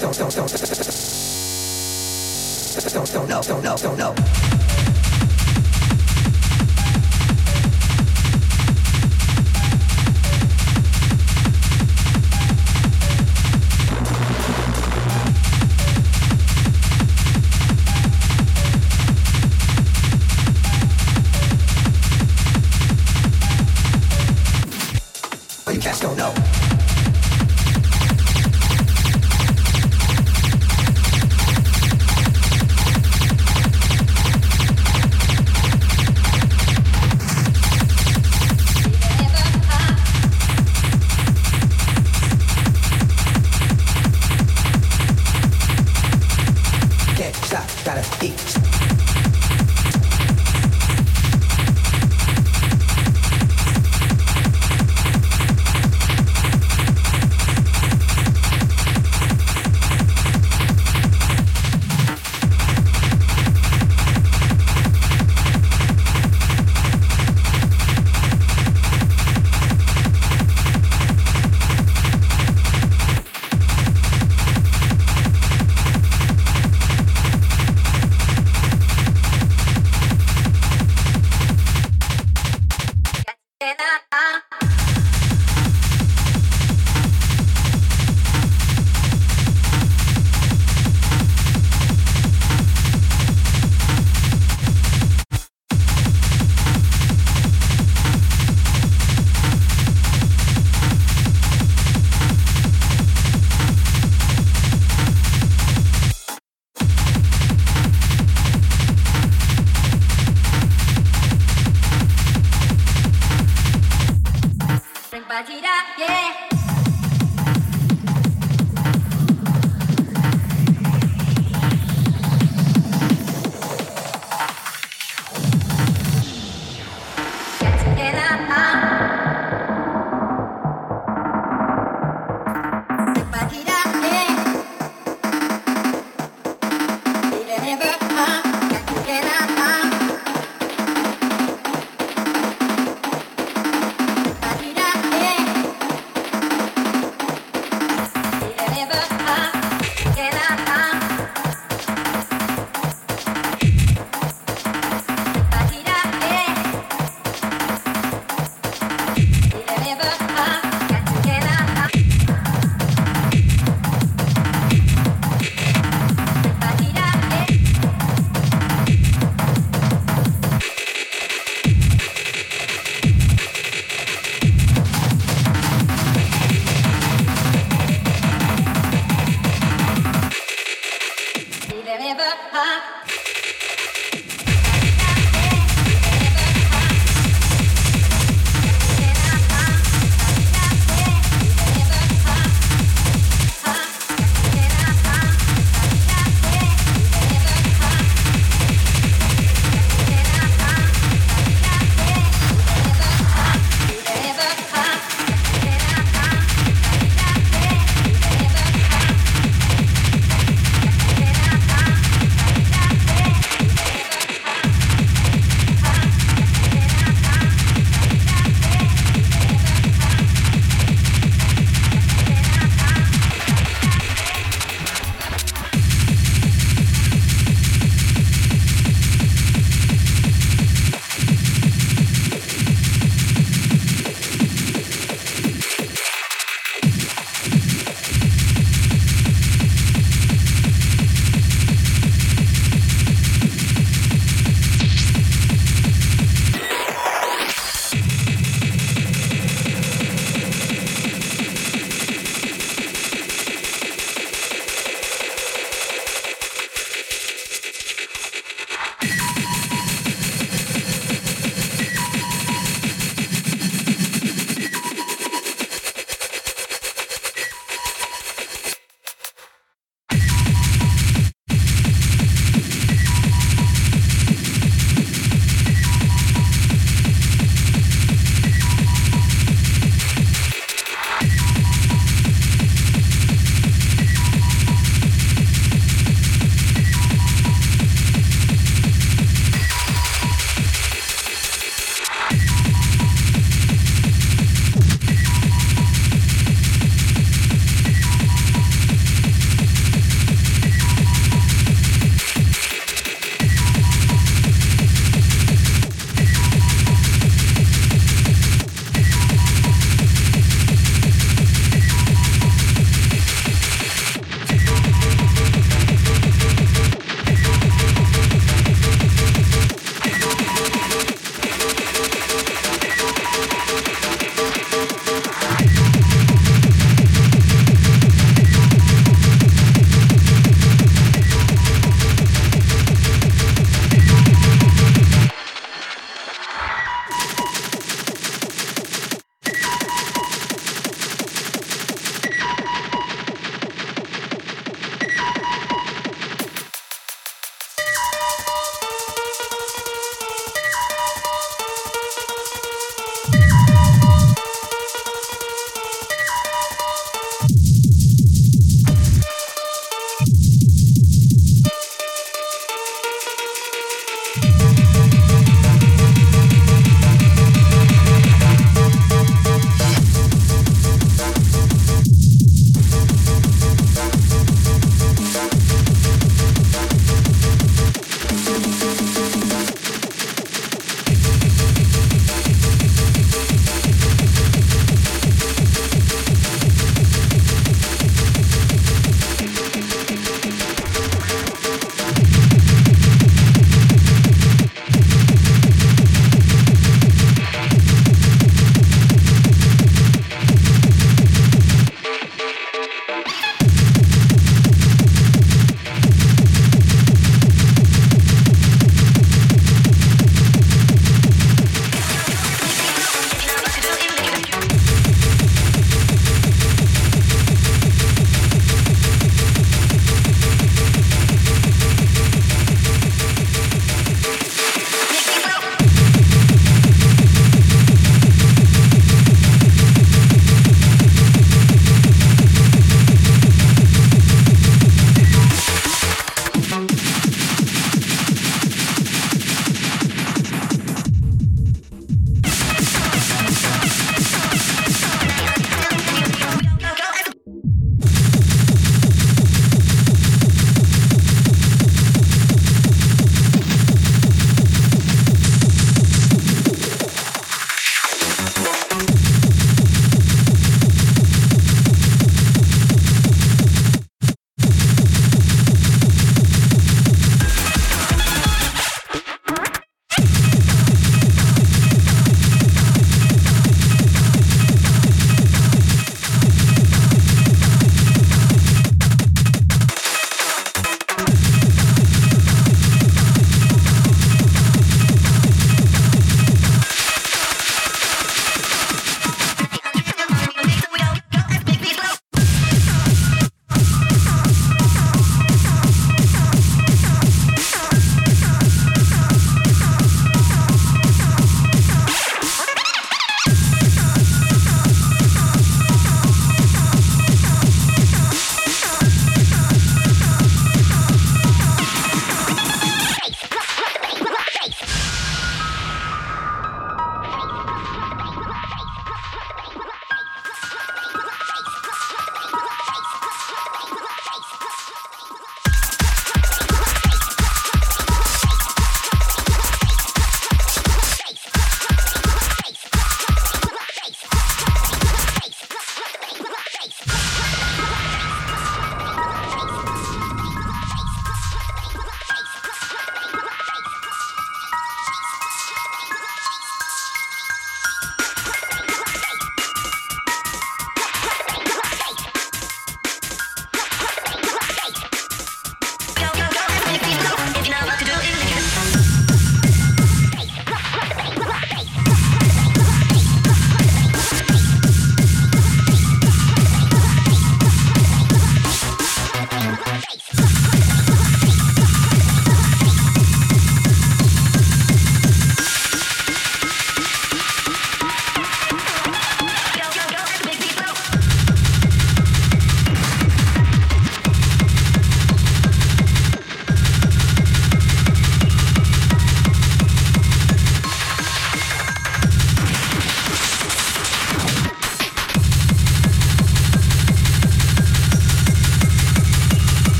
don't, don't, no, don't, no, don't, no. Are you cats don't know. never.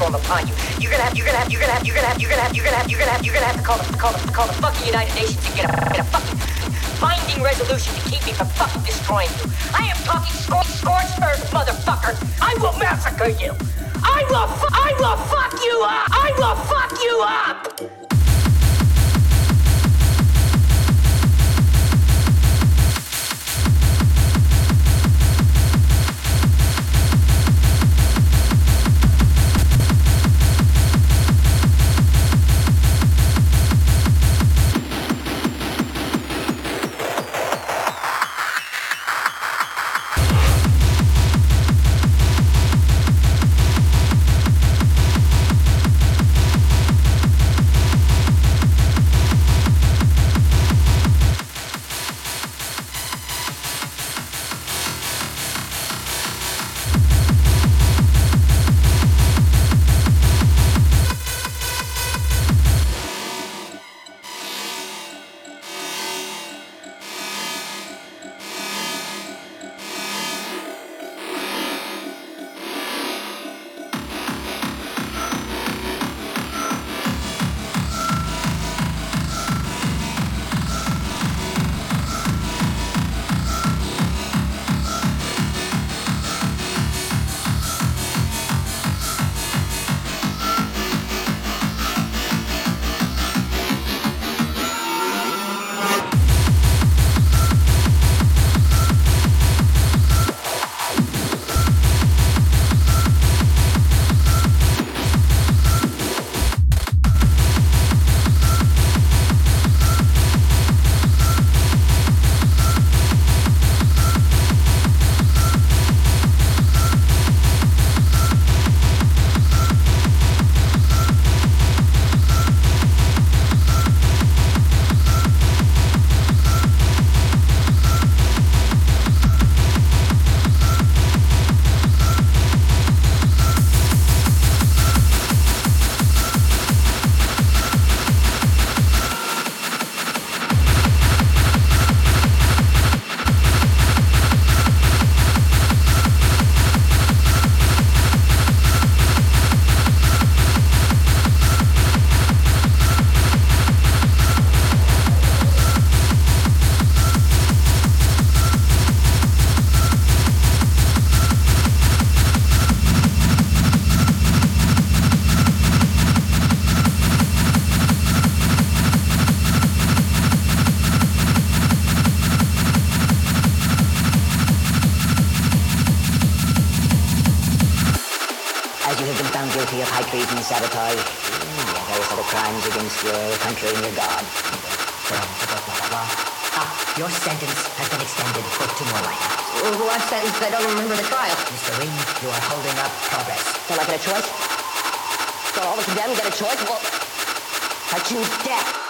Firestorm upon you. You're gonna have, you're gonna have, you're gonna have, you're gonna have, you're gonna have, you're gonna have, you're gonna have, you're gonna have to call the, call the, call the fucking United Nations and get a, get a fucking binding resolution to keep me from fucking destroying you. I am talking scor- scorched earth, motherfucker. I will massacre you. I will, fu- I will fuck you up. I will fuck you up. Of high treason, sabotage, and various other crimes against your country and your God. Ah, your sentence has been extended for two more life. What sentence? I don't remember the trial. Mr. Ring, you are holding up progress. Don't I get a choice? Don't all the condemned get a choice? Well, I choose death.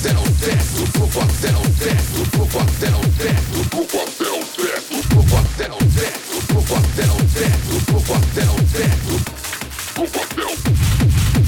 até o teto, vou até o teto, vou até o teto, vou até o teto, vou até o teto, vou até o teto, vou até o teto, vou até o teto.